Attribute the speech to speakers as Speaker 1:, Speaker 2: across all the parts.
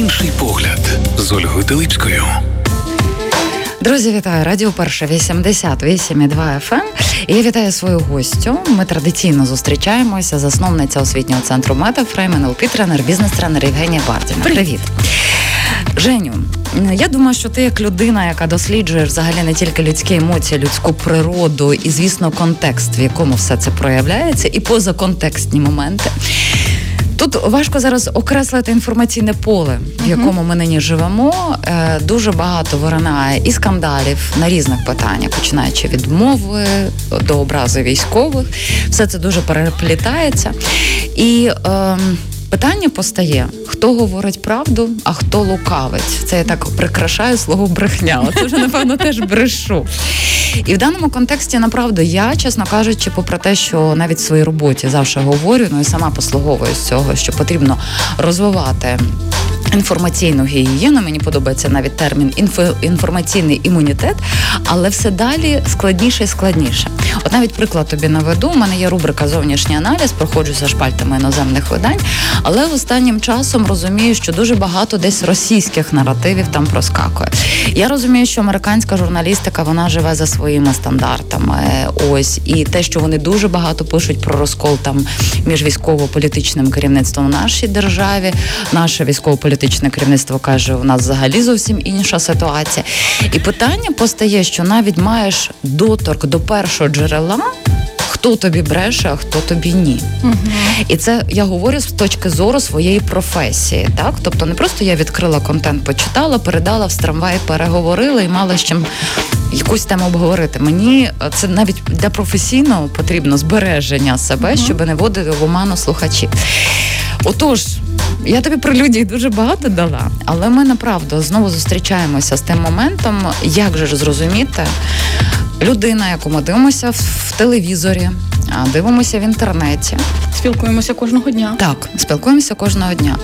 Speaker 1: Інший погляд з Ольгою Телипською.
Speaker 2: Друзі, вітаю радіо перше 88,2 FM. І я вітаю свою гостю. Ми традиційно зустрічаємося. Засновниця освітнього центру Метафрейм, НЛП тренер, бізнес-тренер Євгенія Бардіна. Привіт. Женю, я думаю, що ти як людина, яка досліджує взагалі не тільки людські емоції, людську природу і, звісно, контекст, в якому все це проявляється, і позаконтекстні моменти. Тут важко зараз окреслити інформаційне поле, в якому ми нині живемо. Е, дуже багато виринає і скандалів на різних питаннях, починаючи від мови до образи військових. Все це дуже переплітається. І е, питання постає: хто говорить правду, а хто лукавить. Це я так прикрашаю слово брехня. Це вже напевно теж брешу. І в даному контексті направду я, чесно кажучи, попри те, що навіть в своїй роботі завжди говорю, ну і сама послуговую з цього, що потрібно розвивати. Інформаційну гігієну, мені подобається навіть термін інфо, інформаційний імунітет, але все далі складніше і складніше. От навіть приклад тобі наведу. У мене є рубрика Зовнішній аналіз, проходжу за шпальтами іноземних видань, але останнім часом розумію, що дуже багато десь російських наративів там проскакує. Я розумію, що американська журналістика вона живе за своїми стандартами. Ось і те, що вони дуже багато пишуть про розкол там між військово-політичним керівництвом в нашій державі. Наше військово-політичне керівництво каже, у нас взагалі зовсім інша ситуація. І питання постає, що навіть маєш доторк до першого джерела. Хто тобі бреше, а хто тобі ні, угу. і це я говорю з точки зору своєї професії. Так, тобто не просто я відкрила контент, почитала, передала в трамваї, переговорила і мала з чим якусь тему обговорити. Мені це навіть для професійного потрібно збереження себе, угу. щоб не вводити в оману слухачів. Отож. Я тобі про людей дуже багато дала, але ми направду знову зустрічаємося з тим моментом, як же ж зрозуміти, людина, яку ми дивимося в телевізорі, дивимося в інтернеті.
Speaker 3: Спілкуємося кожного дня.
Speaker 2: Так, спілкуємося кожного дня.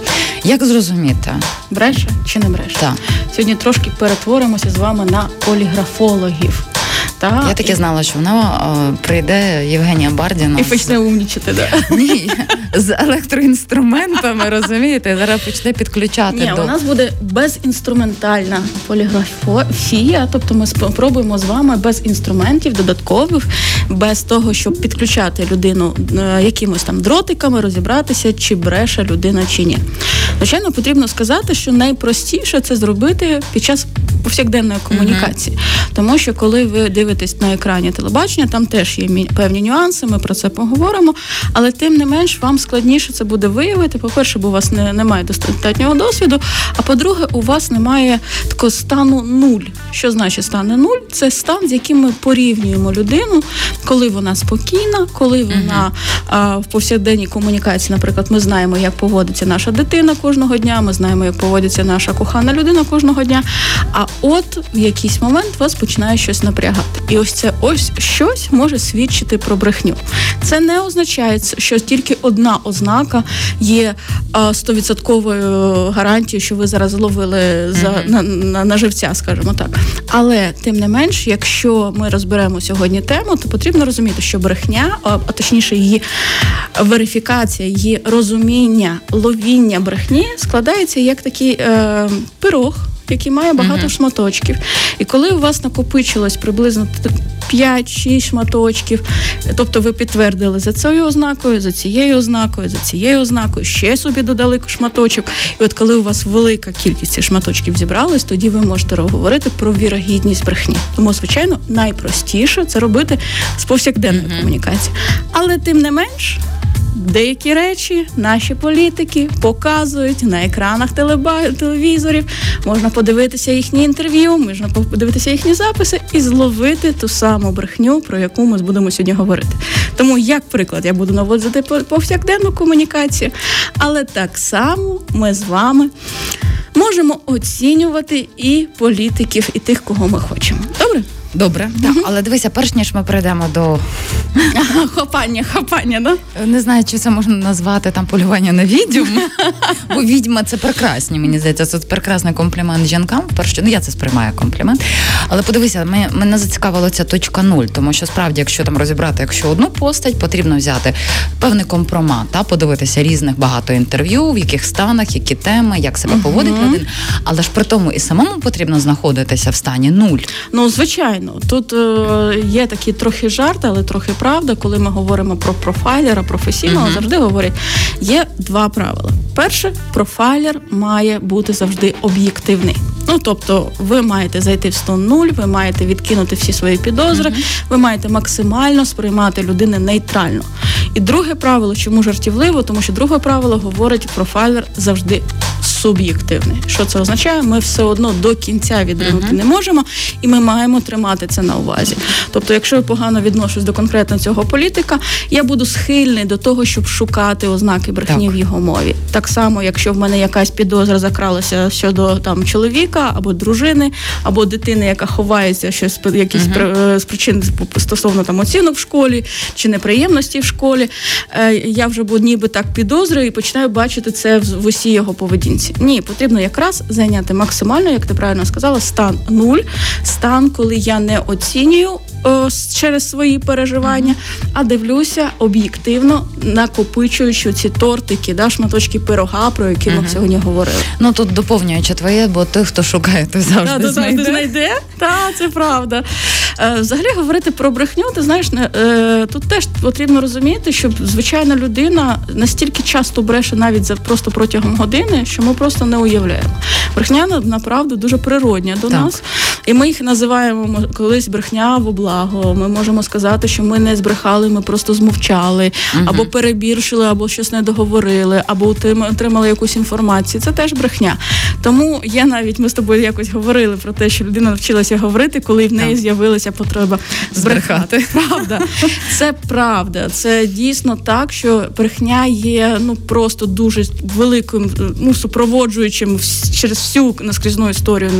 Speaker 2: Як зрозуміти?
Speaker 3: Бреше чи не бреше?
Speaker 2: Так.
Speaker 3: Сьогодні трошки перетворимося з вами на поліграфологів.
Speaker 2: Та, Я таки знала, що вона о, прийде Євгенія Бардіна.
Speaker 3: І почне умнічити, да.
Speaker 2: Ні, з електроінструментами, розумієте, зараз почне підключати.
Speaker 3: Ні,
Speaker 2: до...
Speaker 3: у нас буде безінструментальна поліграфія, тобто ми спробуємо з вами без інструментів додаткових, без того, щоб підключати людину е, якимось там дротиками, розібратися, чи бреше людина чи ні. Звичайно, потрібно сказати, що найпростіше це зробити під час повсякденної комунікації, mm-hmm. тому що коли ви дивитесь на екрані телебачення, там теж є певні нюанси. Ми про це поговоримо. Але тим не менш вам складніше це буде виявити. По перше, бо у вас не, немає достатнього досвіду. А по-друге, у вас немає такого стану нуль. Що значить стане нуль? Це стан, з яким ми порівнюємо людину, коли вона спокійна, коли вона mm-hmm. а, в повсякденній комунікації, наприклад, ми знаємо, як поводиться наша дитина кожного дня. Ми знаємо, як поводиться наша кохана людина кожного дня. А от в якийсь момент вас починає щось напрягати. І ось це ось щось може свідчити про брехню. Це не означає, що тільки одна ознака є стовідсотковою гарантією, що ви зараз зловили за mm-hmm. на, на, на живця, скажімо так. Але тим не менш, якщо ми розберемо сьогодні тему, то потрібно розуміти, що брехня, а точніше, її верифікація, її розуміння, ловіння брехні складається як такий е, пирог який має багато uh-huh. шматочків. І коли у вас накопичилось приблизно 5-6 шматочків, тобто ви підтвердили за цією ознакою, за цією ознакою, за цією ознакою, ще собі додали шматочок. І от коли у вас велика кількість цих шматочків зібралась, тоді ви можете говорити про вірогідність брехні. Тому, звичайно, найпростіше це робити з повсякденної uh-huh. комунікації. Але тим не менш. Деякі речі наші політики показують на екранах телеба... телевізорів. Можна подивитися їхні інтерв'ю, можна подивитися їхні записи і зловити ту саму брехню, про яку ми будемо сьогодні говорити. Тому, як приклад, я буду наводити повсякденну комунікацію, але так само ми з вами можемо оцінювати і політиків, і тих, кого ми хочемо. Добре.
Speaker 2: Добре, так, але дивися, перш ніж ми перейдемо до
Speaker 3: Хапання, хапання, да?
Speaker 2: не знаю, чи це можна назвати там полювання на відьм, бо відьма це прекрасні. Мені здається, це прекрасний комплімент жінкам. Вперше ну я це сприймаю комплімент. Але подивися, мене, мене зацікавила ця точка нуль, тому що справді, якщо там розібрати, якщо одну постать, потрібно взяти певний компромат, та подивитися різних багато інтерв'ю, в яких станах, які теми, як себе поводить людина. Але ж при тому і самому потрібно знаходитися в стані нуль.
Speaker 3: Ну, звичайно, тут е, є такі трохи жарт, але трохи правда, коли ми говоримо про профайлера професійного,
Speaker 2: Мгм.
Speaker 3: завжди говорять, є два правила. Перше, профайлер має бути завжди об'єктивний. Ну, тобто, ви маєте зайти в стон нуль, ви маєте відкинути всі свої підозри, ви маєте максимально сприймати людину нейтрально. І друге правило, чому жартівливо, тому що друге правило говорить, профайлер завжди суб'єктивний. Що це означає? Ми все одно до кінця відринути не можемо, і ми маємо тримати це на увазі. Тобто, якщо я погано відношусь до конкретно цього політика, я буду схильний до того, щоб шукати ознаки брехні
Speaker 2: Так.
Speaker 3: в його мові. Так само, якщо в мене якась підозра закралася щодо там чоловіка або дружини, або дитини, яка ховається щось якісь е, з причин стосовно там оцінок в школі чи неприємності в школі, е, я вже бо ніби так підозрюю і починаю бачити це в усій його поведінці. Ні, потрібно якраз зайняти максимально, як ти правильно сказала, стан нуль, стан, коли я не оцінюю е, с- через свої переживання, а дивлюся об'єктивно, накопичуючи ці тортики, да, шматочки пирога, про які ми сьогодні говорили.
Speaker 2: Ну тут доповнюючи твоє, бо той, хто шукає, той завжди
Speaker 3: Да, то
Speaker 2: знайде.
Speaker 3: завжди знайде. Так, це правда. Е, Взагалі говорити про брехню, ти знаєш, е, тут теж потрібно розуміти, що звичайна людина настільки часто бреше навіть за просто протягом години, що ми просто не уявляємо. Брехня на- направду дуже природня до
Speaker 2: Так.
Speaker 3: нас, і ми їх називаємо колись брехня в благо. Ми можемо сказати, що ми не збрехали, ми просто змовчали, або перебільшили, або щось не договорили, або отримали якусь інформацію. Це теж брехня. Тому є навіть ми з тобою якось говорили про те, що людина навчилася говорити, коли в неї з'явилася потреба збрехати. Правда, це правда. Це дійсно так, що брехня є ну просто дуже великим, ну супроводжуючим через всю наскрізну історію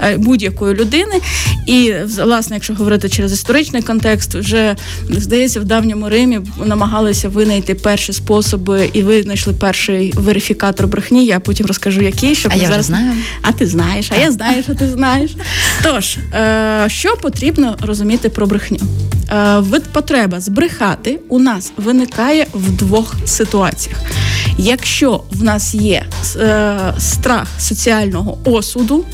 Speaker 3: е, будь-якої людини. І власне, якщо говорити через історичний контекст, вже здається, в давньому Римі намагалися винайти перші способи і винайшли перший верифікатор брехні. Я потім розкажу, який, щоб
Speaker 2: А я
Speaker 3: зараз
Speaker 2: знаю.
Speaker 3: а ти знаєш, а я знаю, що ти знаєш. Тож, е, що потрібно розуміти про брехню? Е, вид потреба збрехати у нас виникає в двох ситуаціях. Якщо в нас є е, страх соціального осуду,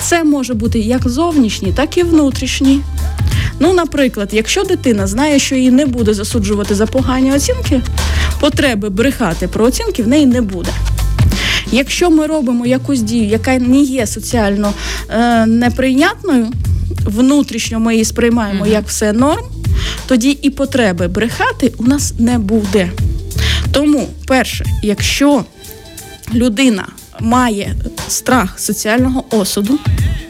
Speaker 3: це може бути як зовнішній, так і внутрішній. Ну, наприклад, якщо дитина знає, що її не буде засуджувати за погані оцінки, потреби брехати про оцінки в неї не буде. Якщо ми робимо якусь дію, яка не є соціально е, неприйнятною, внутрішньо ми її сприймаємо як все норм, тоді і потреби брехати у нас не буде. Тому, перше, якщо людина має страх соціального осуду,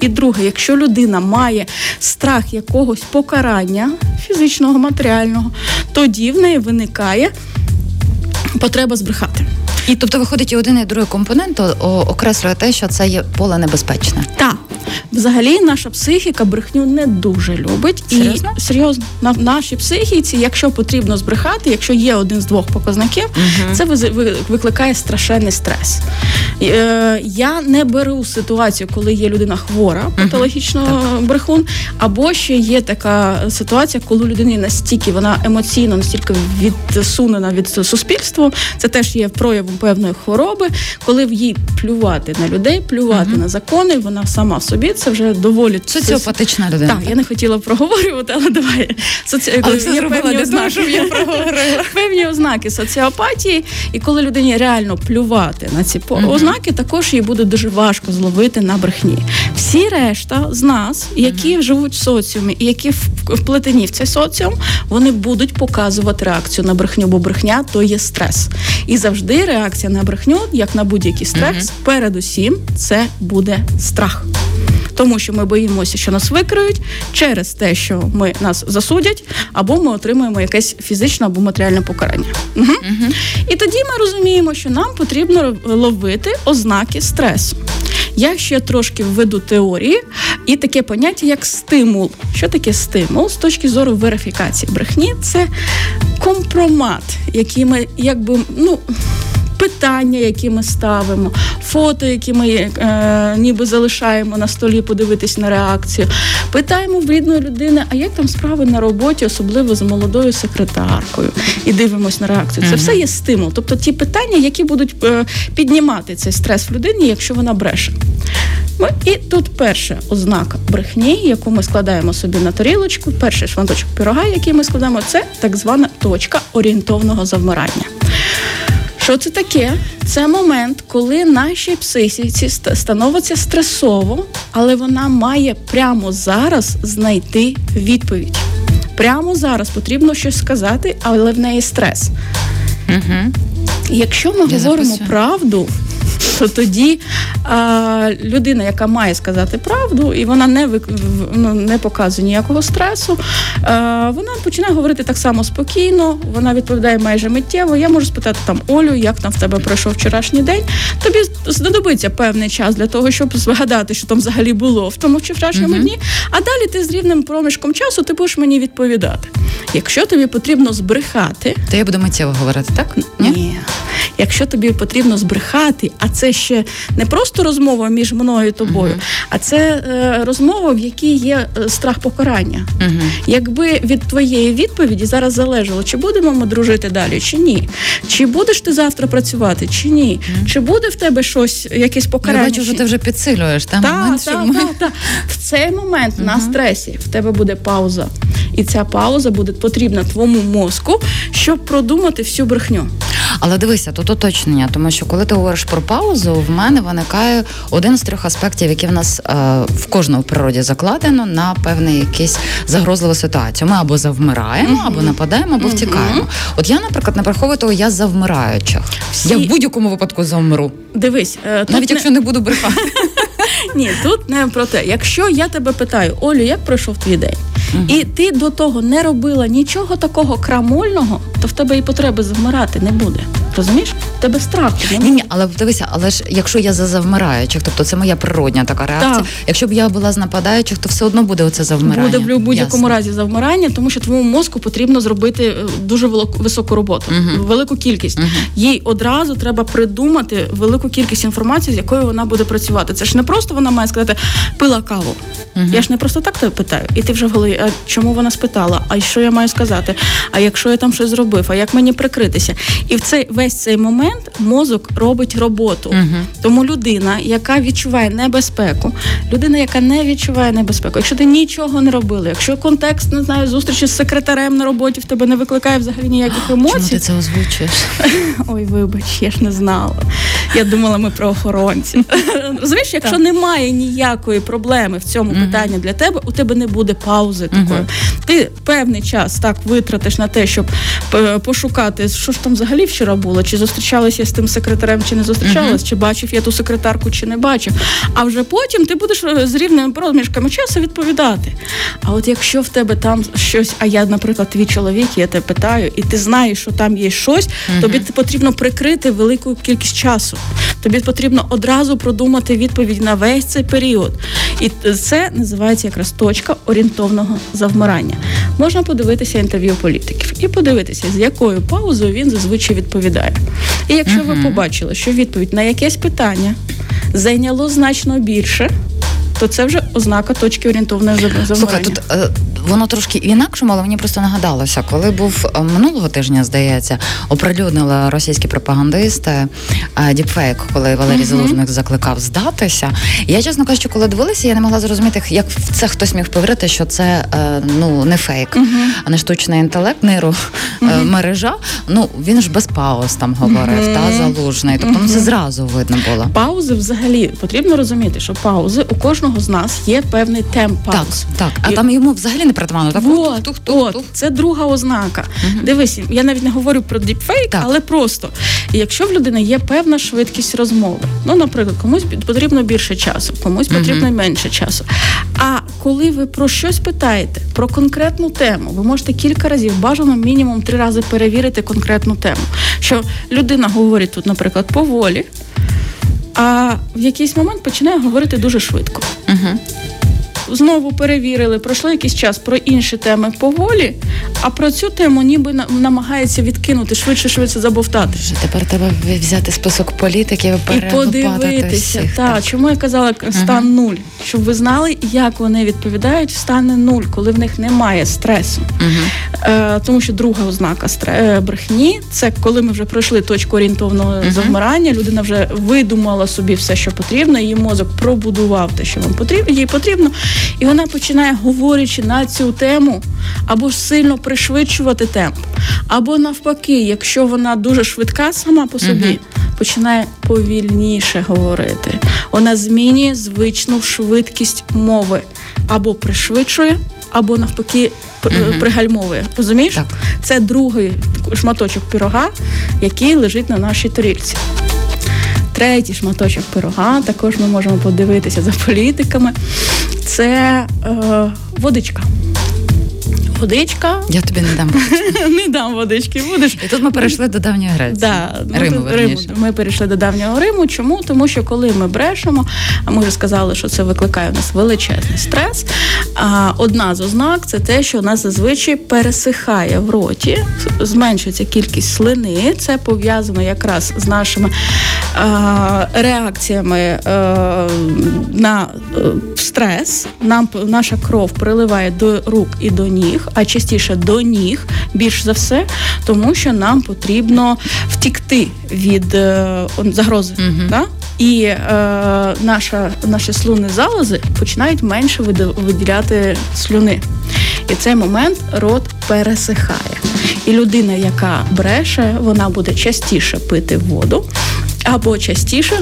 Speaker 3: і друге, якщо людина має страх якогось покарання фізичного, матеріального, тоді в неї виникає потреба збрехати.
Speaker 2: І тобто виходить і один і другий компонент окреслює те, що це є поле небезпечне.
Speaker 3: Так. Взагалі наша психіка брехню не дуже любить.
Speaker 2: Серйозно?
Speaker 3: І серйозно, на нашій психіці, якщо потрібно збрехати, якщо є один з двох показників, це визи- ви- викликає страшенний стрес. Е, я не беру ситуацію, коли є людина хвора, патологічно брехун, або ще є така ситуація, коли людині настільки вона емоційно настільки відсунена від суспільства. Це теж є проявом певної хвороби, коли в їй плювати на людей, плювати на закони, вона сама в собі це вже доволі
Speaker 2: Соціопатична людина.
Speaker 3: так, я не хотіла проговорювати, але давай. Соці...
Speaker 2: Але все зробила
Speaker 3: певні
Speaker 2: того,
Speaker 3: ознаки.
Speaker 2: щоб я проговорила.
Speaker 3: певні ознаки соціопатії, і коли людині реально плювати на ці по- ознаки, також їй буде дуже важко зловити на брехні. Всі решта з нас, які живуть в соціумі і які вплетені в цей соціум, вони будуть показувати реакцію на брехню, бо брехня то є стрес. І завжди реакція на брехню, як на будь-який стрес, передусім це буде страх. Тому що ми боїмося, що нас викриють через те, що ми нас засудять, або ми отримаємо якесь фізичне або матеріальне покарання. Угу. І тоді ми розуміємо, що нам потрібно ловити ознаки стресу. Я ще трошки введу теорії І таке поняття, як стимул. Що таке стимул з точки зору верифікації брехні? Це компромат, який ми якби ну питання, які ми ставимо, фото, які ми е, ніби залишаємо на столі, подивитись на реакцію. Питаємо в рідної людини, а як там справи на роботі, особливо з молодою секретаркою, і дивимось на реакцію. Це все є стимул. Тобто ті питання, які будуть е, піднімати цей стрес в людині, якщо вона бреше. Ну, і тут перша ознака брехні, яку ми складаємо собі на тарілочку, перший шванточок пірога, який ми складаємо, це так звана точка орієнтовного завмирання. Що це таке? Це момент, коли нашій психіці становиться стресово, але вона має прямо зараз знайти відповідь. Прямо зараз потрібно щось сказати, але в неї стрес. Угу. Якщо ми Я говоримо записую. правду, то тоді а, людина, яка має сказати правду, і вона не ну, не показує ніякого стресу, а, вона починає говорити так само спокійно, вона відповідає майже миттєво. Я можу спитати там Олю, як там в тебе пройшов вчорашній день. Тобі знадобиться певний час для того, щоб згадати, що там взагалі було в тому вчорашньому uh-huh. дні. А далі ти з рівним проміжком часу ти будеш мені відповідати. Якщо тобі потрібно збрехати,
Speaker 2: то я буду миттєво говорити, так?
Speaker 3: Ні. Ні. Якщо тобі потрібно збрехати, а це ще не просто розмова між мною і тобою, uh-huh. а це е, розмова, в якій є е, страх покарання. Uh-huh. Якби від твоєї відповіді зараз залежало, чи будемо ми дружити далі, чи ні, чи будеш ти завтра працювати, чи ні, чи буде в тебе щось, якесь покарання. Я
Speaker 2: бачу, що ти вже підсилюєш та
Speaker 3: так, момент, так, ми... так, так. в цей момент на стресі в тебе буде пауза, і ця пауза буде потрібна твоєму мозку, щоб продумати всю брехню.
Speaker 2: Але дивися, тут уточнення, тому що коли ти говориш про паузу, в мене виникає один з трьох аспектів, які в нас е, в кожному природі закладено на певний якийсь загрозливу ситуацію. Ми або завмираємо, mm-hmm. або нападаємо, або mm-hmm. втікаємо. От я, наприклад, не приховую того, я завмираючих. Всі... Я в будь-якому випадку завмру.
Speaker 3: Дивись,
Speaker 2: е, навіть не... якщо не буду брехати.
Speaker 3: Ні, тут не про те. Якщо я тебе питаю, Олю, як пройшов твій день? Угу. І ти до того не робила нічого такого крамольного, то в тебе і потреби завмирати не буде. Розумієш? Тебе страх.
Speaker 2: Ні, ні, але дивися, але ж якщо я за завмираючих, тобто це моя природня така реакція. Так. Якщо б я була з нападаючих, то все одно буде оце завмирання.
Speaker 3: Буде в будь-якому разі завмирання, тому що твоєму мозку потрібно зробити е, дуже високу роботу, угу. велику кількість. Угу. Їй одразу треба придумати велику кількість інформації, з якою вона буде працювати. Це ж не просто вона має сказати пила каву. Угу. Я ж не просто так тебе питаю, і ти вже в голові а чому вона спитала? А що я маю сказати? А якщо я там щось зробив, а як мені прикритися? І в цей весь цей момент мозок робить роботу. Угу. Тому людина, яка відчуває небезпеку, людина, яка не відчуває небезпеку, якщо ти нічого не робила, якщо контекст не знаю, зустрічі з секретарем на роботі в тебе не викликає взагалі ніяких емоцій. Чому
Speaker 2: ти це озвучуєш?
Speaker 3: Ой, вибач, я ж не знала. Я думала, ми про охоронців. Розумієш, якщо так. немає ніякої проблеми в цьому mm питанні для тебе, у тебе не буде паузи такої. Ти певний час так витратиш на те, щоб е, пошукати, що ж там взагалі вчора було, чи зустрічалася з тим секретарем, чи не зустрічалась, чи бачив я ту секретарку, чи не бачив. А вже потім ти будеш е, з рівними проміжками часу відповідати. А от якщо в тебе там щось, а я, наприклад, твій чоловік, я тебе питаю, і ти знаєш, що там є щось, тобі потрібно прикрити велику кількість часу. Тобі потрібно одразу продумати відповідь на весь цей період. І це називається якраз точка орієнтовного завмирання. Можна подивитися інтерв'ю політиків і подивитися, з якою паузою він зазвичай відповідає. І якщо ви побачили, що відповідь на якесь питання зайняло значно більше то це вже ознака точки орієнтовної замирання.
Speaker 2: Слухай, тут воно трошки інакшому, але мені просто нагадалося, коли був е, минулого тижня, здається, оприлюднили російські пропагандисти е, діпфейк, коли Валерій uh-huh. Залужник закликав здатися. Я чесно кажучи, коли дивилася, я не могла зрозуміти, як в це хтось міг повірити, що це е, ну не фейк, uh-huh. а не штучний інтелект, нейро uh-huh. мережа. Ну він ж без пауз там говорив, та залужний. Тобто ну, це зразу видно було.
Speaker 3: Паузи взагалі потрібно розуміти, що паузи у кожного з нас є певний темп пауз.
Speaker 2: Так, так. А І... там йому взагалі не притаманно. Так,
Speaker 3: от, тух, тух, от, тух. Це друга ознака. Угу. Дивись, я навіть не говорю про діпфейк, але просто якщо в людини є певна швидкість розмови, ну, наприклад, комусь потрібно більше часу, комусь потрібно угу. менше часу. А коли ви про щось питаєте, про конкретну тему, ви можете кілька разів, бажано мінімум три рази перевірити конкретну тему. Що людина говорить тут, наприклад, поволі а в якийсь момент починає говорити дуже швидко. Угу. Знову перевірили, пройшло якийсь час про інші теми поволі, а про цю тему ніби намагається відкинути швидше, швидше забовтати.
Speaker 2: Тепер треба взяти список політиків
Speaker 3: і подивитися. Всіх, так, чому я казала стан нуль, щоб ви знали, як вони відповідають в стані нуль, коли в них немає стресу. Uh-huh. Е, Тому що друга ознака стре- брехні це коли ми вже пройшли точку орієнтовного uh-huh. завмирання, людина вже видумала собі все, що потрібно, її мозок пробудував те, що вам потрібно, їй потрібно, і вона починає говорячи на цю тему або ж сильно пришвидшувати темп, або навпаки, якщо вона дуже швидка сама по собі, uh-huh. починає повільніше говорити. Вона змінює звичну швидкість мови або пришвидшує, або навпаки uh-huh. пригальмовує. Розумієш?
Speaker 2: Так.
Speaker 3: Це другий шматочок пірога, який лежить на нашій тарільці. Третій шматочок пирога, також ми можемо подивитися за політиками. Це е, водичка водичка.
Speaker 2: Я тобі не дам
Speaker 3: не дам водички. Будеш
Speaker 2: і тут ми перейшли до давньої Греції.
Speaker 3: Да,
Speaker 2: Риму, Риму.
Speaker 3: Ми перейшли до давнього Риму. Чому? Тому що коли ми брешемо, а ми вже сказали, що це викликає у нас величезний стрес. А одна з ознак це те, що у нас зазвичай пересихає в роті, зменшується кількість слини. Це пов'язано якраз з нашими а, реакціями а, на е, стрес. Нам наша кров приливає до рук і до ніг а частіше до ніг, більш за все, тому що нам потрібно втікти від е, загрози. uh Да? І е, наша, наші слуни залози починають менше виділяти слюни. І цей момент рот пересихає. І людина, яка бреше, вона буде частіше пити воду або частіше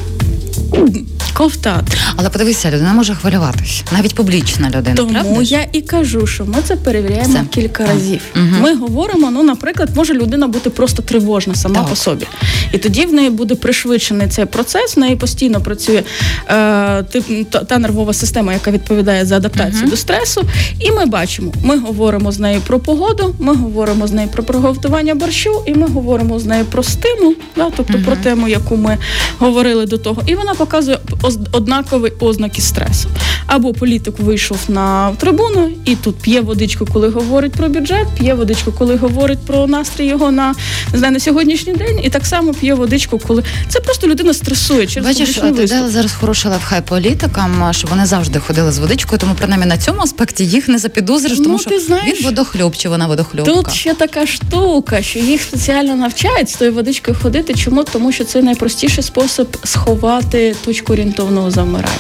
Speaker 3: ковтати.
Speaker 2: Але подивися, людина може хвилюватися, навіть публічна людина.
Speaker 3: Тому
Speaker 2: правда?
Speaker 3: я і кажу, що ми це перевіряємо це. кілька а. разів. Угу. Ми говоримо, ну, наприклад, може людина бути просто тривожна сама так. по собі. І тоді в неї буде пришвидшений цей процес, в неї постійно працює е, та, та нервова система, яка відповідає за адаптацію угу. до стресу. І ми бачимо, ми говоримо з нею про погоду, ми говоримо з нею про приготування борщу, і ми говоримо з нею про стимул, да, тобто угу. про тему, яку ми говорили до того. І вона показує однакові ознаки стресу. Або політик вийшов на трибуну і тут п'є водичку, коли говорить про бюджет, п'є водичку, коли говорить про настрій його на не знаю, на сьогоднішній день, і так само п'є водичку, коли це просто людина стресує. через
Speaker 2: Бачиш, ти дала зараз хороший лайфхай політикам, щоб вони завжди ходили з водичкою, тому принаймні на цьому аспекті їх не запідозриш, тому ну, що знаєш, він водохльоп чи вона водохльопка.
Speaker 3: Тут ще така штука, що їх спеціально навчають з тою водичкою ходити. Чому? Тому що це найпростіший спосіб сховати точку орієнтовного замирання.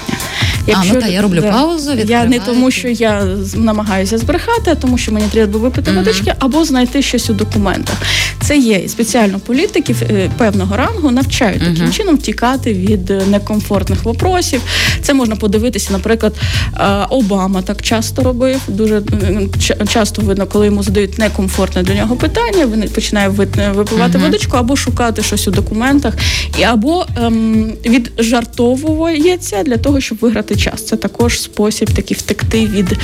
Speaker 2: Якщо, а, ну та я роблю да, паузу,
Speaker 3: я не тому, що я намагаюся збрехати, а тому що мені треба випити mm-hmm. водички, або знайти щось у документах. Це є спеціально політиків е, певного рангу навчають mm-hmm. таким чином втікати від е, некомфортних вопросів. Це можна подивитися, наприклад, е, Обама так часто робив. Дуже часто видно, коли йому задають некомфортне для нього питання. Він починає випивати mm-hmm. водичку або шукати щось у документах, і або ем, віджартовується для того, щоб виграти час. Це також спосіб такий втекти від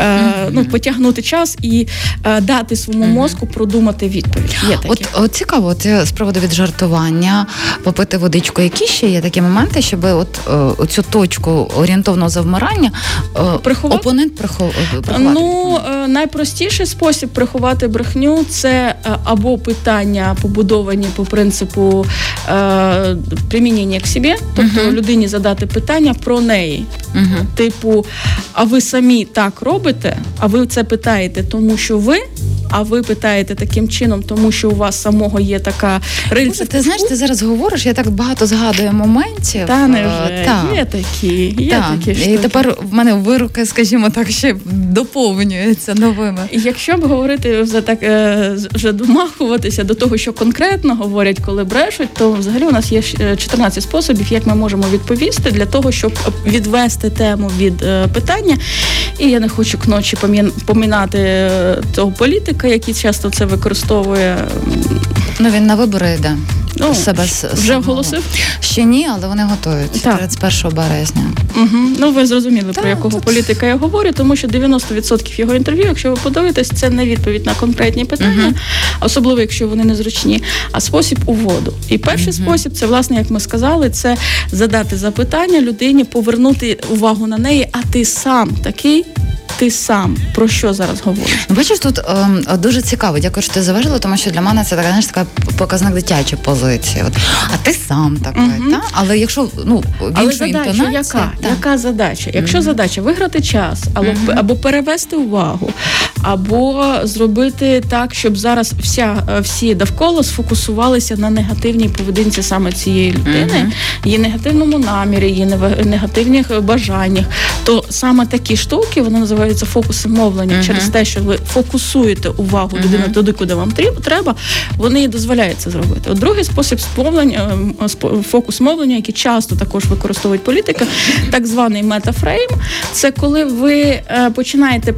Speaker 3: е, ну потягнути час і е, дати своєму мозку продумати відповідь. Є такі.
Speaker 2: От, от цікаво, от з приводу від жартування, попити водичку. Які ще є такі моменти, щоб от е, оцю точку орієнтовного завмирання е, приховати? опонент прихов... Е, приховати?
Speaker 3: Ну найпростіший спосіб приховати брехню це або питання побудовані по принципу е, примінення к собі, тобто uh-huh. людині задати питання про неї. Uh-huh. Типу, а ви самі так робите? А ви це питаєте, тому що ви а ви питаєте таким чином, тому що у вас самого є така рильця.
Speaker 2: Ти знаєш, ти зараз говориш, я так багато згадую моментів.
Speaker 3: Та не вже та. є такі. є та. такі штуки.
Speaker 2: І тепер в мене вироки, скажімо так, ще доповнюються новими.
Speaker 3: Якщо б говорити вже так, е, вже домахуватися до того, що конкретно говорять, коли брешуть, то взагалі у нас є 14 способів, як ми можемо відповісти для того, щоб відвести тему від е, питання. І я не хочу к ночі помінати е, того політика політика, який часто це використовує.
Speaker 2: Ну він на вибори йде.
Speaker 3: Ну,
Speaker 2: себе
Speaker 3: вже
Speaker 2: самого.
Speaker 3: оголосив?
Speaker 2: Ще ні, але вони готують
Speaker 3: Так.
Speaker 2: 31 березня.
Speaker 3: Угу. Ну ви зрозуміли про якого
Speaker 2: тут-
Speaker 3: політика я говорю, тому що 90% його інтерв'ю, якщо ви подивитесь, це не відповідь на конкретні питання, особливо якщо вони незручні, а спосіб уводу. І перший спосіб це, власне, як ми сказали, це задати запитання людині, повернути увагу на неї. А ти сам такий. Ти сам про що зараз говориш?
Speaker 2: Ну, бачиш, тут ем, дуже цікаво. Дякую, що ти завершила, тому що для мене це така, знаєш, така показник дитячої позиції. От, а ти сам такий,
Speaker 3: Мгм.
Speaker 2: та? Але якщо ну, в
Speaker 3: Але задача яка?
Speaker 2: та.
Speaker 3: Яка задача? Якщо задача виграти час, або, або перевести увагу, або зробити так, щоб зараз вся е, всі довкола сфокусувалися на негативній поведінці саме цієї людини, її негативному намірі, її негативних е, бажаннях, то саме такі штуки вони називаються фокуси мовлення через те, що ви фокусуєте увагу людини туди, куди вам треба, вони і дозволяють це зробити. От другий спосіб мовлення, ем, фокус мовлення, який часто також використовують політики, так званий метафрейм. Це коли ви е, починаєте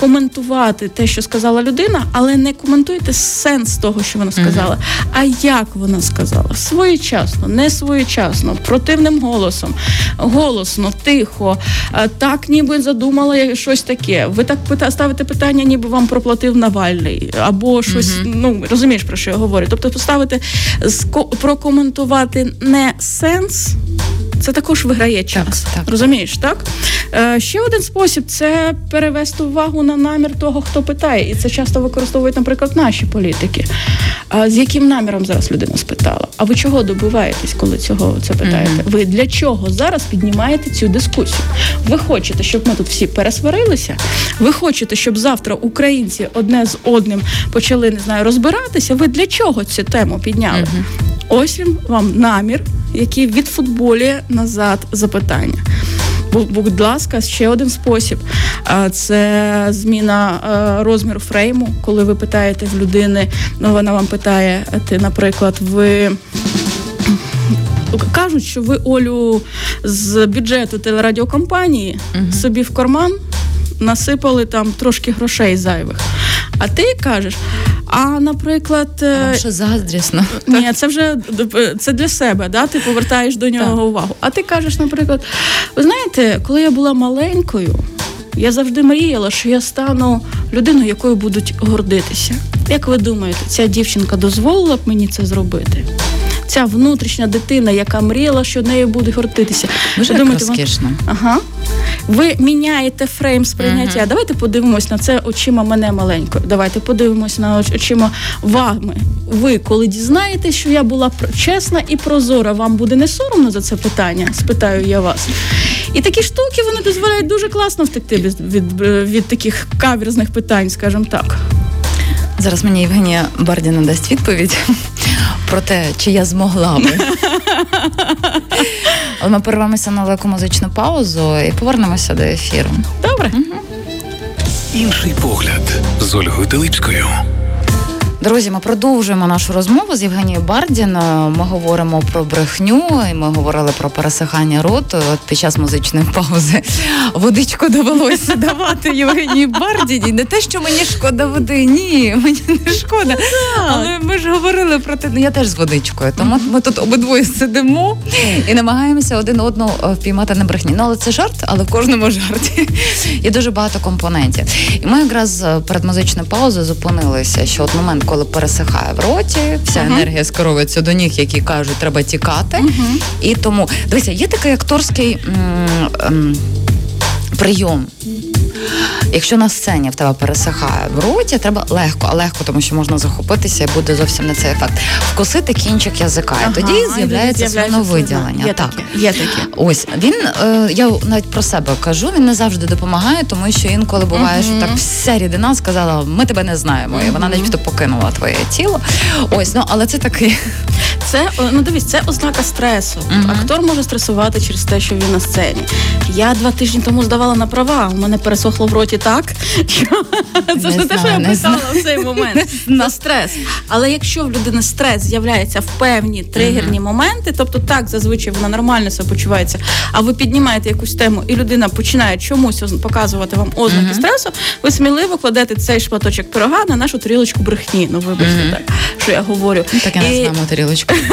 Speaker 3: коментувати те, що сказала людина, але не коментуєте сенс того, що вона сказала, а як вона сказала своєчасно, не своєчасно, противним голосом, голосно, тихо, е, так ніби задумала щось таке. Ви так ставите питання, ніби вам проплатив Навальний, або щось. Ну розумієш про що я говорю. Тобто поставити прокоментувати не сенс. Це також виграє час.
Speaker 2: так.
Speaker 3: Розумієш, так? Е, ще один спосіб це перевести увагу на намір того, хто питає. І це часто використовують, наприклад, наші політики. А з яким наміром зараз людина спитала? А ви чого добиваєтесь, коли цього це питаєте? Ви для чого зараз піднімаєте цю дискусію? Ви хочете, щоб ми тут всі пересварилися? Ви хочете, щоб завтра українці одне з одним почали не знаю розбиратися? Ви для чого цю тему підняли? Ось він вам намір, який відфутболює назад запитання. Бу- Будь ласка, ще один спосіб. Це зміна е, розміру фрейму, коли ви питаєте в людини, ну вона вам питає, ти, наприклад, ви. Кажуть, що ви Олю з бюджету телерадіокомпанії собі в карман насипали там трошки грошей зайвих. А ти кажеш, а наприклад, е,
Speaker 2: Вам що заздрісно.
Speaker 3: ні, це вже це для себе, да? ти повертаєш до нього увагу. А ти кажеш, наприклад, ви знаєте, коли я була маленькою, я завжди мріяла, що я стану людиною, якою будуть гордитися. Як ви думаєте, ця дівчинка дозволила б мені це зробити? Ця внутрішня дитина, яка мріяла, що нею буде гордитися.
Speaker 2: Дуже
Speaker 3: думаєте,
Speaker 2: розкішно.
Speaker 3: Ага. Ви міняєте фрейм сприйняття. Давайте подивимось на це очима мене маленькою. Давайте подивимось на очима вами. Ви, коли дізнаєтесь, що я була чесна і прозора, вам буде не соромно за це питання? Спитаю я вас. І такі штуки вони дозволяють дуже класно втекти від, від, від таких каверзних питань, скажімо так.
Speaker 2: Зараз мені Євгенія Бардіна дасть відповідь про те, чи я змогла би. Але ми перервемося на велику музичну паузу і повернемося до ефіру.
Speaker 3: Добре?
Speaker 1: Інший погляд з Ольгою Теличкою.
Speaker 2: Друзі, ми продовжуємо нашу розмову з Євгенією Бардіною. Ми говоримо про брехню, і ми говорили про пересихання роту. От під час музичної паузи водичку довелося давати Євгенії Бардіній. Не те, що мені шкода води, ні, мені не шкода. Але ми ж говорили про те, ну я теж з водичкою. Тому ми тут обидвоє сидимо і намагаємося один одного е, впіймати на брехні. Ну але це жарт, але в кожному жарті є дуже багато компонентів. І ми якраз е, перед музичною паузою зупинилися, що от момент, коли пересихає в роті, вся
Speaker 3: Ага.
Speaker 2: енергія скеровується до них, які кажуть, треба тікати. І тому дивися, є такий акторський. м, м- Прийом. Якщо на сцені в тебе пересихає в роті, треба легко, а легко, тому що можна захопитися і буде зовсім не цей ефект. Вкусити кінчик язика, і тоді з'являється слюновиділення.
Speaker 3: Є
Speaker 2: Так.
Speaker 3: таке. Є таке.
Speaker 2: Ось він, е, я навіть про себе кажу, він не завжди допомагає, тому що інколи буває, що так вся рідина сказала, ми тебе не знаємо, і вона начебто покинула твоє тіло. Ось, ну але це такий.
Speaker 3: Це ну дивись, це ознака стресу.
Speaker 2: Мгм.
Speaker 3: Актор може стресувати через те, що він на сцені. Я два тижні тому здавала на права. У мене пересохло в роті так. Це ж
Speaker 2: Не
Speaker 3: те, що я писала в цей момент. Це стрес. Але якщо в людини стрес з'являється в певні тригерні моменти, тобто так зазвичай вона нормально себе почувається, а ви піднімаєте якусь тему, і людина починає чомусь показувати вам ознаки стресу, ви сміливо кладете цей шматочок пирога на нашу тарілочку брехні. Ну вибачте, так що я говорю.
Speaker 2: Ну, так я називаємо тарілочку.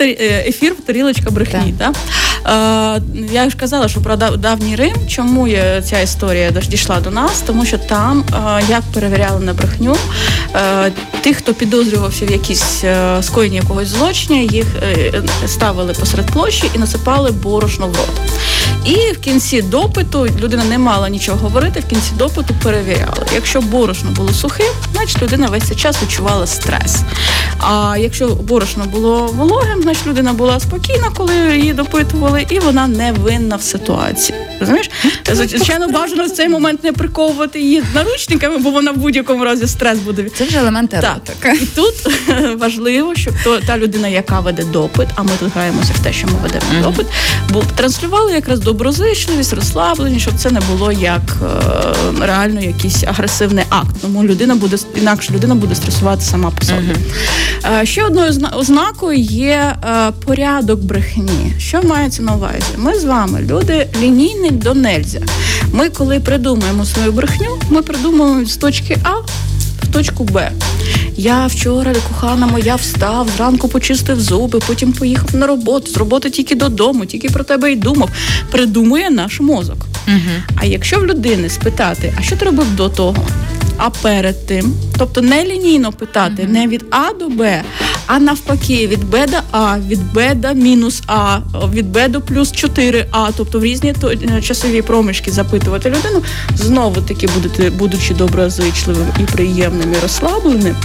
Speaker 3: Е, ефір тарілочка брехні. Е, я ж казала, що про давній Рим. Чому ця історія дійшла до нас? Тому що там е, як перевіряли на брехню тих, хто підозрювався в якійсь скоєнні якогось злочиня, їх ставили посеред площі і насипали борошно в рот. І в кінці допиту людина не мала нічого говорити. В кінці допиту перевіряли. Якщо борошно було сухим, значить людина весь цей час відчувала стрес. А якщо борошно було вологим, значить людина була спокійна, коли її допитували, і вона не винна в ситуації. Розумієш? Звичайно, бажано в цей момент не приковувати її наручниками, бо вона в будь-якому разі стрес буде.
Speaker 2: Це вже елемент
Speaker 3: Так. І тут важливо, щоб та людина, яка веде допит, а ми тут граємося в те, що ми ведемо допит, бо транслювали якраз доброзичливість, розслаблення, щоб це не було як е, реально якийсь агресивний акт. Тому людина буде інакше людина буде стресувати сама по собі. Mm-hmm. Ще одною ознакою є е, порядок брехні. Що мається на увазі? Ми з вами люди лінійні до нельзя. Ми, коли придумаємо свою брехню, ми придумуємо з точки А в точку Б. Я вчора, кохана моя, встав, зранку почистив зуби, потім поїхав на роботу, з роботи тільки додому, тільки про тебе й думав. Придумує наш мозок. Угу. А якщо в людини спитати, а що ти робив до того? А перед тим, тобто не лінійно питати, mm-hmm. не від А до Б, а навпаки, від Б до А, від Б до мінус А, від Б до плюс 4А, тобто в різні часові проміжки запитувати людину, знову таки будучи доброзичливим і приємним і розслабленим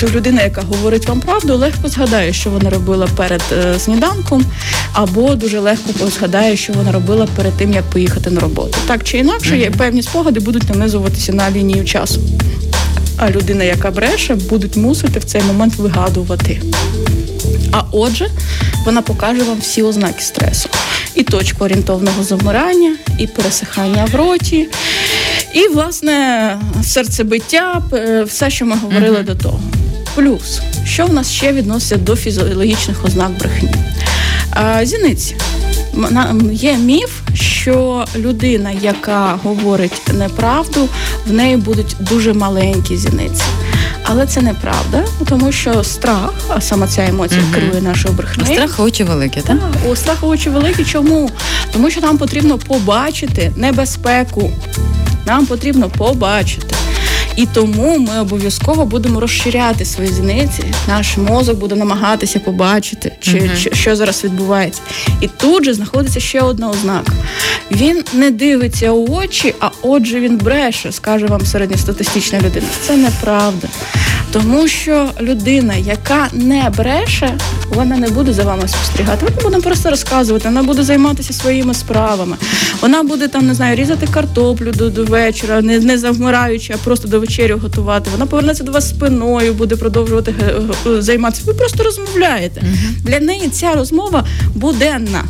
Speaker 3: то людина, яка говорить вам правду, легко згадає, що вона робила перед е, сніданком, або дуже легко згадає, що вона робила перед тим, як поїхати на роботу. Так чи інакше, є певні спогади будуть нанизуватися на лінію часу. А людина, яка бреше, будуть мусити в цей момент вигадувати. А отже, вона покаже вам всі ознаки стресу: і точку орієнтовного замирання, і пересихання в роті, і, власне, серцебиття, все, що ми говорили mm-hmm. до того. Плюс, що в нас ще відноситься до фізіологічних ознак брехні? Зіниці. Є міф, що людина, яка говорить неправду, в неї будуть дуже маленькі зіниці. Але це неправда, тому що страх, а саме ця емоція угу. керує нашою брехнею.
Speaker 2: Страх очі великі, так?
Speaker 3: У страх очі великі. Чому? Тому що нам потрібно побачити небезпеку. Нам потрібно побачити. І тому ми обов'язково будемо розширяти свої зіниці. Наш мозок буде намагатися побачити, чи, uh-huh. чи що зараз відбувається. І тут же знаходиться ще одна ознака. Він не дивиться у очі, а отже, він бреше, скаже вам середньостатистична людина. Це неправда. Тому що людина, яка не бреше, вона не буде за вами спостерігати. Вона буде просто розказувати, вона буде займатися своїми справами. Вона буде там, не знаю, різати картоплю до до вечора, не не завмираючи, а просто до вечерю готувати. Вона повернеться до вас спиною, буде продовжувати займатися. Ви просто розмовляєте. uh Для неї ця розмова буденна.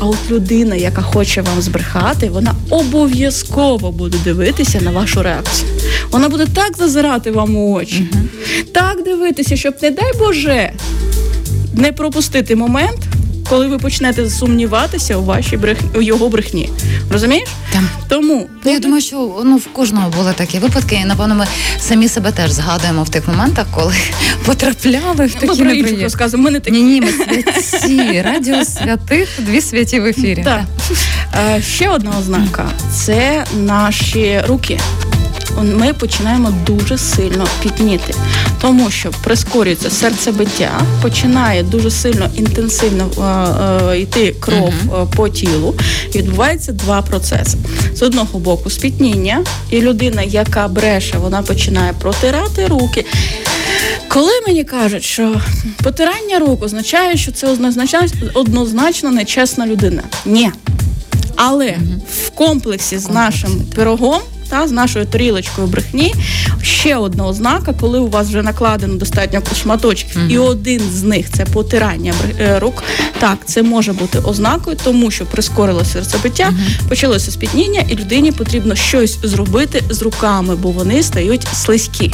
Speaker 3: А от людина, яка хоче вам збрехати, вона обов'язково буде дивитися на вашу реакцію. Вона буде так зазирати вам у очі, uh так дивитися, щоб, не дай Боже, не пропустити момент, коли ви почнете сумніватися у вашій брехні у його брехні. Розумієш?
Speaker 2: Там. Тому ну, я думаю, що ну в кожного були такі випадки, і напевно ми самі себе теж згадуємо в тих моментах, коли потрапляли в такі неприємні.
Speaker 3: Ми не такі.
Speaker 2: Ні, ні, ми святі радіо святих, дві святі в ефірі.
Speaker 3: Так. так. Ще одна ознака це наші руки ми починаємо дуже сильно пітніти, тому що прискорюється серцебиття, починає дуже сильно інтенсивно е, е, йти кров uh-huh. по тілу. І відбувається два процеси: з одного боку, спітніння, і людина, яка бреше, вона починає протирати руки. Коли мені кажуть, що потирання рук означає, що це однозначно нечесна людина. Ні. Але в комплексі з нашим пирогом та з нашою тарілочкою брехні. Ще одна ознака, коли у вас вже накладено достатньо шматочків, mm-hmm. і один з них це потирання е, рук. Так, це може бути ознакою, тому що прискорилося серцебиття, mm-hmm. почалося спітніння, і людині потрібно щось зробити з руками, бо вони стають слизькі.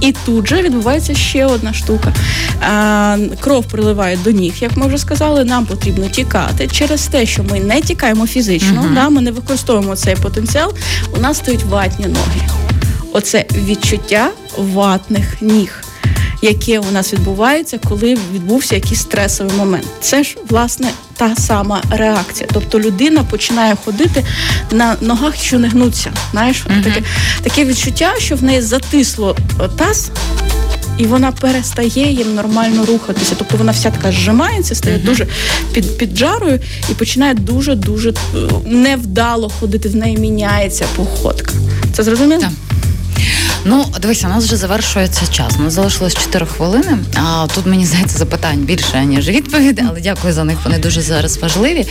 Speaker 3: І тут же відбувається ще одна штука. А, кров приливає до ніг, як ми вже сказали. Нам потрібно тікати через те, що ми не тікаємо фізично, mm-hmm. да, ми не використовуємо цей потенціал. У нас стають ватні ноги. Оце відчуття ватних ніг. яке у нас відбувається, коли відбувся якийсь стресовий момент. Це ж власне та сама реакція. Тобто людина починає ходити на ногах, що не гнуться. Знаєш, uh-huh. таке таке відчуття, що в неї затисло таз. І вона перестає їм нормально рухатися. Тобто вона вся така зжимається, стає uh-huh. дуже під під жарою і починає дуже дуже невдало ходити. В неї міняється походка. Це зрозуміло?
Speaker 2: Так. Ну, дивися, у нас вже завершується час. У нас залишилось 4 хвилини. А тут мені здається запитань більше ніж відповіді, але дякую за них. Вони дуже зараз важливі.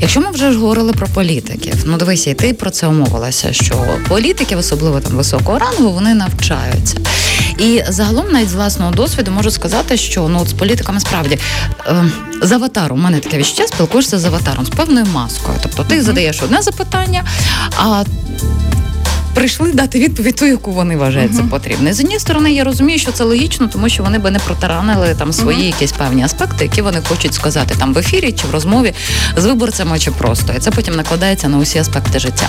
Speaker 2: Якщо ми вже ж говорили про політиків, ну дивися, і ти про це умовилася, що політики, особливо там високого рангу, вони навчаються. І загалом, навіть з власного досвіду, можу сказати, що ну от з політиками справді е, з аватаром у мене таке відчуття, спілкуєшся з аватаром, з певною маскою. Тобто ти задаєш одне запитання, а прийшли дати відповідь ту, яку вони вважають uh-huh. за потрібне. З однієї сторони, я розумію, що це логічно, тому що вони би не протаранили там свої uh-huh. якісь певні аспекти, які вони хочуть сказати там в ефірі чи в розмові з виборцями, чи просто і це потім накладається на усі аспекти життя.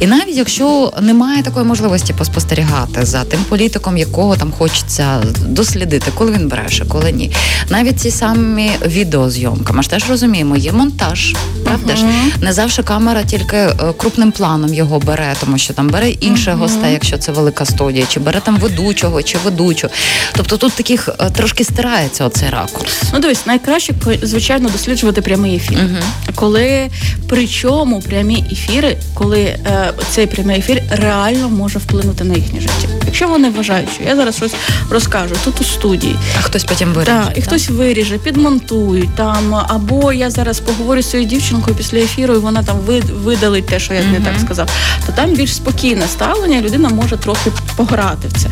Speaker 2: І навіть якщо немає такої можливості поспостерігати за тим політиком, якого там хочеться дослідити, коли він бреше, коли ні, навіть ці самі відеозйомки, ми ж теж розуміємо, є монтаж, правда uh-huh. ж не завжди камера тільки е, крупним планом його бере, тому що там бере інших mm-hmm. гостей, якщо це велика студія, чи бере там ведучого, чи ведучу. Тобто тут таких е, трошки стирається оцей ракурс.
Speaker 3: Ну дивись, найкраще звичайно досліджувати прямий ефір, mm-hmm. коли причому прямі ефіри, коли е, цей прямий ефір реально може вплинути на їхнє життя. Якщо вони вважають, що я зараз щось розкажу тут у студії,
Speaker 2: а хтось потім виріже.
Speaker 3: Так, і так? хтось виріже, підмонтують там, або я зараз поговорю з цією дівчинкою після ефіру, і вона там видалить те, що я mm-hmm. не так сказав, то там більш спокійне ставлення, людина може трохи пограти в це.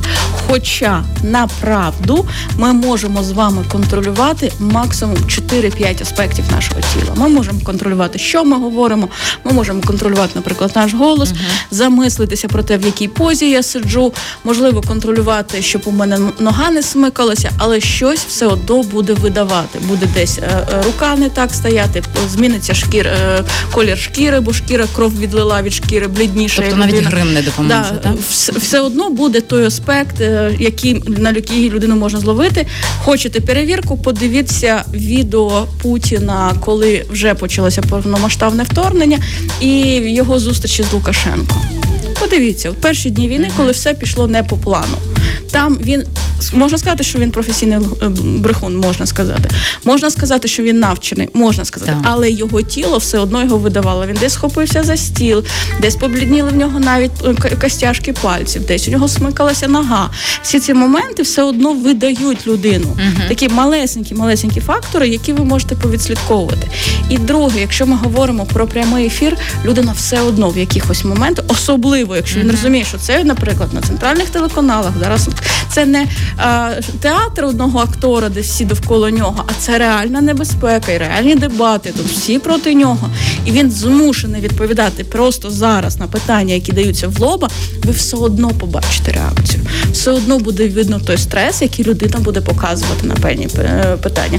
Speaker 3: Хоча направду ми можемо з вами контролювати максимум 4-5 аспектів нашого тіла. Ми можемо контролювати, що ми говоримо. Ми можемо контролювати, наприклад, наш голос, uh-huh. замислитися про те, в якій позі я сиджу, можливо, контролювати, щоб у мене нога не смикалася, але щось все одно буде видавати. Буде десь е, е, рука не так стояти, зміниться шкір, е, колір шкіри, бо шкіра кров відлила від шкіри блідніше.
Speaker 2: Тобто навіть грим не допоможе. Да, так?
Speaker 3: Все, все одно буде той аспект, е, який на який людину можна зловити. Хочете перевірку? Подивіться відео Путіна, коли вже почалося повномасштабне вторгнення, і його зустрічі з Лукашенком. Подивіться, в перші дні війни, коли все пішло не по плану. Там він можна сказати, що він професійний е, брехун, можна сказати. Можна сказати, що він навчений, можна сказати, так. але його тіло все одно його видавало. Він десь схопився за стіл, десь поблідніли в нього навіть е, костяшки пальців, десь у нього смикалася нога. Всі ці моменти все одно видають людину. Угу. Такі малесенькі, малесенькі фактори, які ви можете повідслідковувати. І друге, якщо ми говоримо про прямий ефір, людина все одно в якихось моментах, особливо, якщо угу. він розуміє, що це, наприклад, на центральних телеканалах зараз це не а, театр одного актора, де всі довкола нього, а це реальна небезпека і реальні дебати. Тут всі проти нього, і він змушений відповідати просто зараз на питання, які даються в лоба. Ви все одно побачите реакцію. Все одно буде видно той стрес, який людина буде показувати на певні е, питання.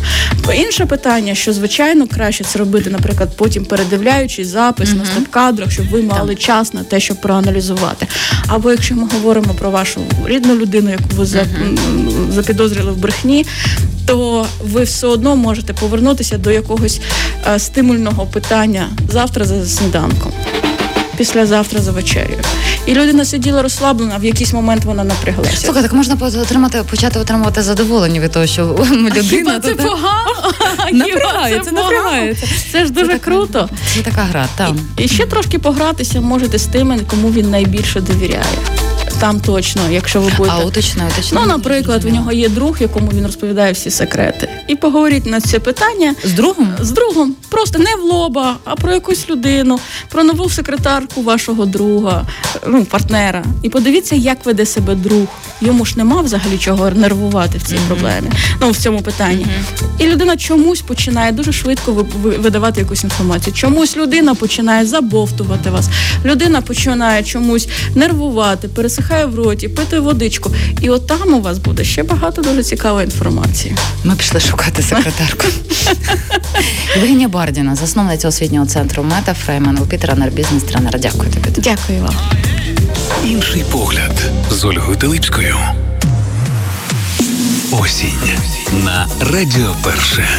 Speaker 3: Інше питання, що звичайно краще це робити, наприклад, потім передивляючись запис mm-hmm. на стоп-кадрах, щоб ви мали так. час на те, щоб проаналізувати. Або якщо ми говоримо про вашу рідну людину, яку ви uh-huh. запідозрили в брехні, то ви все одно можете повернутися до якогось е, стимульного питання завтра за сніданком. Післязавтра за вечерю. І людина сиділа розслаблена, в якийсь момент вона напряглася.
Speaker 2: Слухай, так можна отримати, почати отримувати задоволення від того, що людина
Speaker 3: Хіба це погано?
Speaker 2: напрягається, напрягається.
Speaker 3: Це ж дуже це круто.
Speaker 2: Це така гра. там.
Speaker 3: І, і ще трошки погратися можете з тими, кому він найбільше довіряє там точно, якщо ви будете.
Speaker 2: А уточно, уточно.
Speaker 3: Ну, наприклад, в нього є друг, якому він розповідає всі секрети. І поговоріть на це питання
Speaker 2: з другом?
Speaker 3: З другом. Просто не в лоба, а про якусь людину, про нову секретарку вашого друга, ну, партнера. І подивіться, як веде себе друг. Йому ж нема взагалі чого нервувати в цій mm-hmm. проблемі, ну в цьому питанні. Mm-hmm. І людина чомусь починає дуже швидко видавати якусь інформацію. Чомусь людина починає забовтувати вас. Людина починає чомусь нервувати, пересихає в роті, пити водичку. І от там у вас буде ще багато дуже цікавої інформації.
Speaker 2: Ми пішли шукати секретарку. Євгенія Бардіна, засновниця освітнього центру Мета Фреймен, тренер, бізнес-тренер. Дякую тобі.
Speaker 3: Дякую вам.
Speaker 1: Інший погляд з Ольгою Теличкою. осінь на Радіо Перше.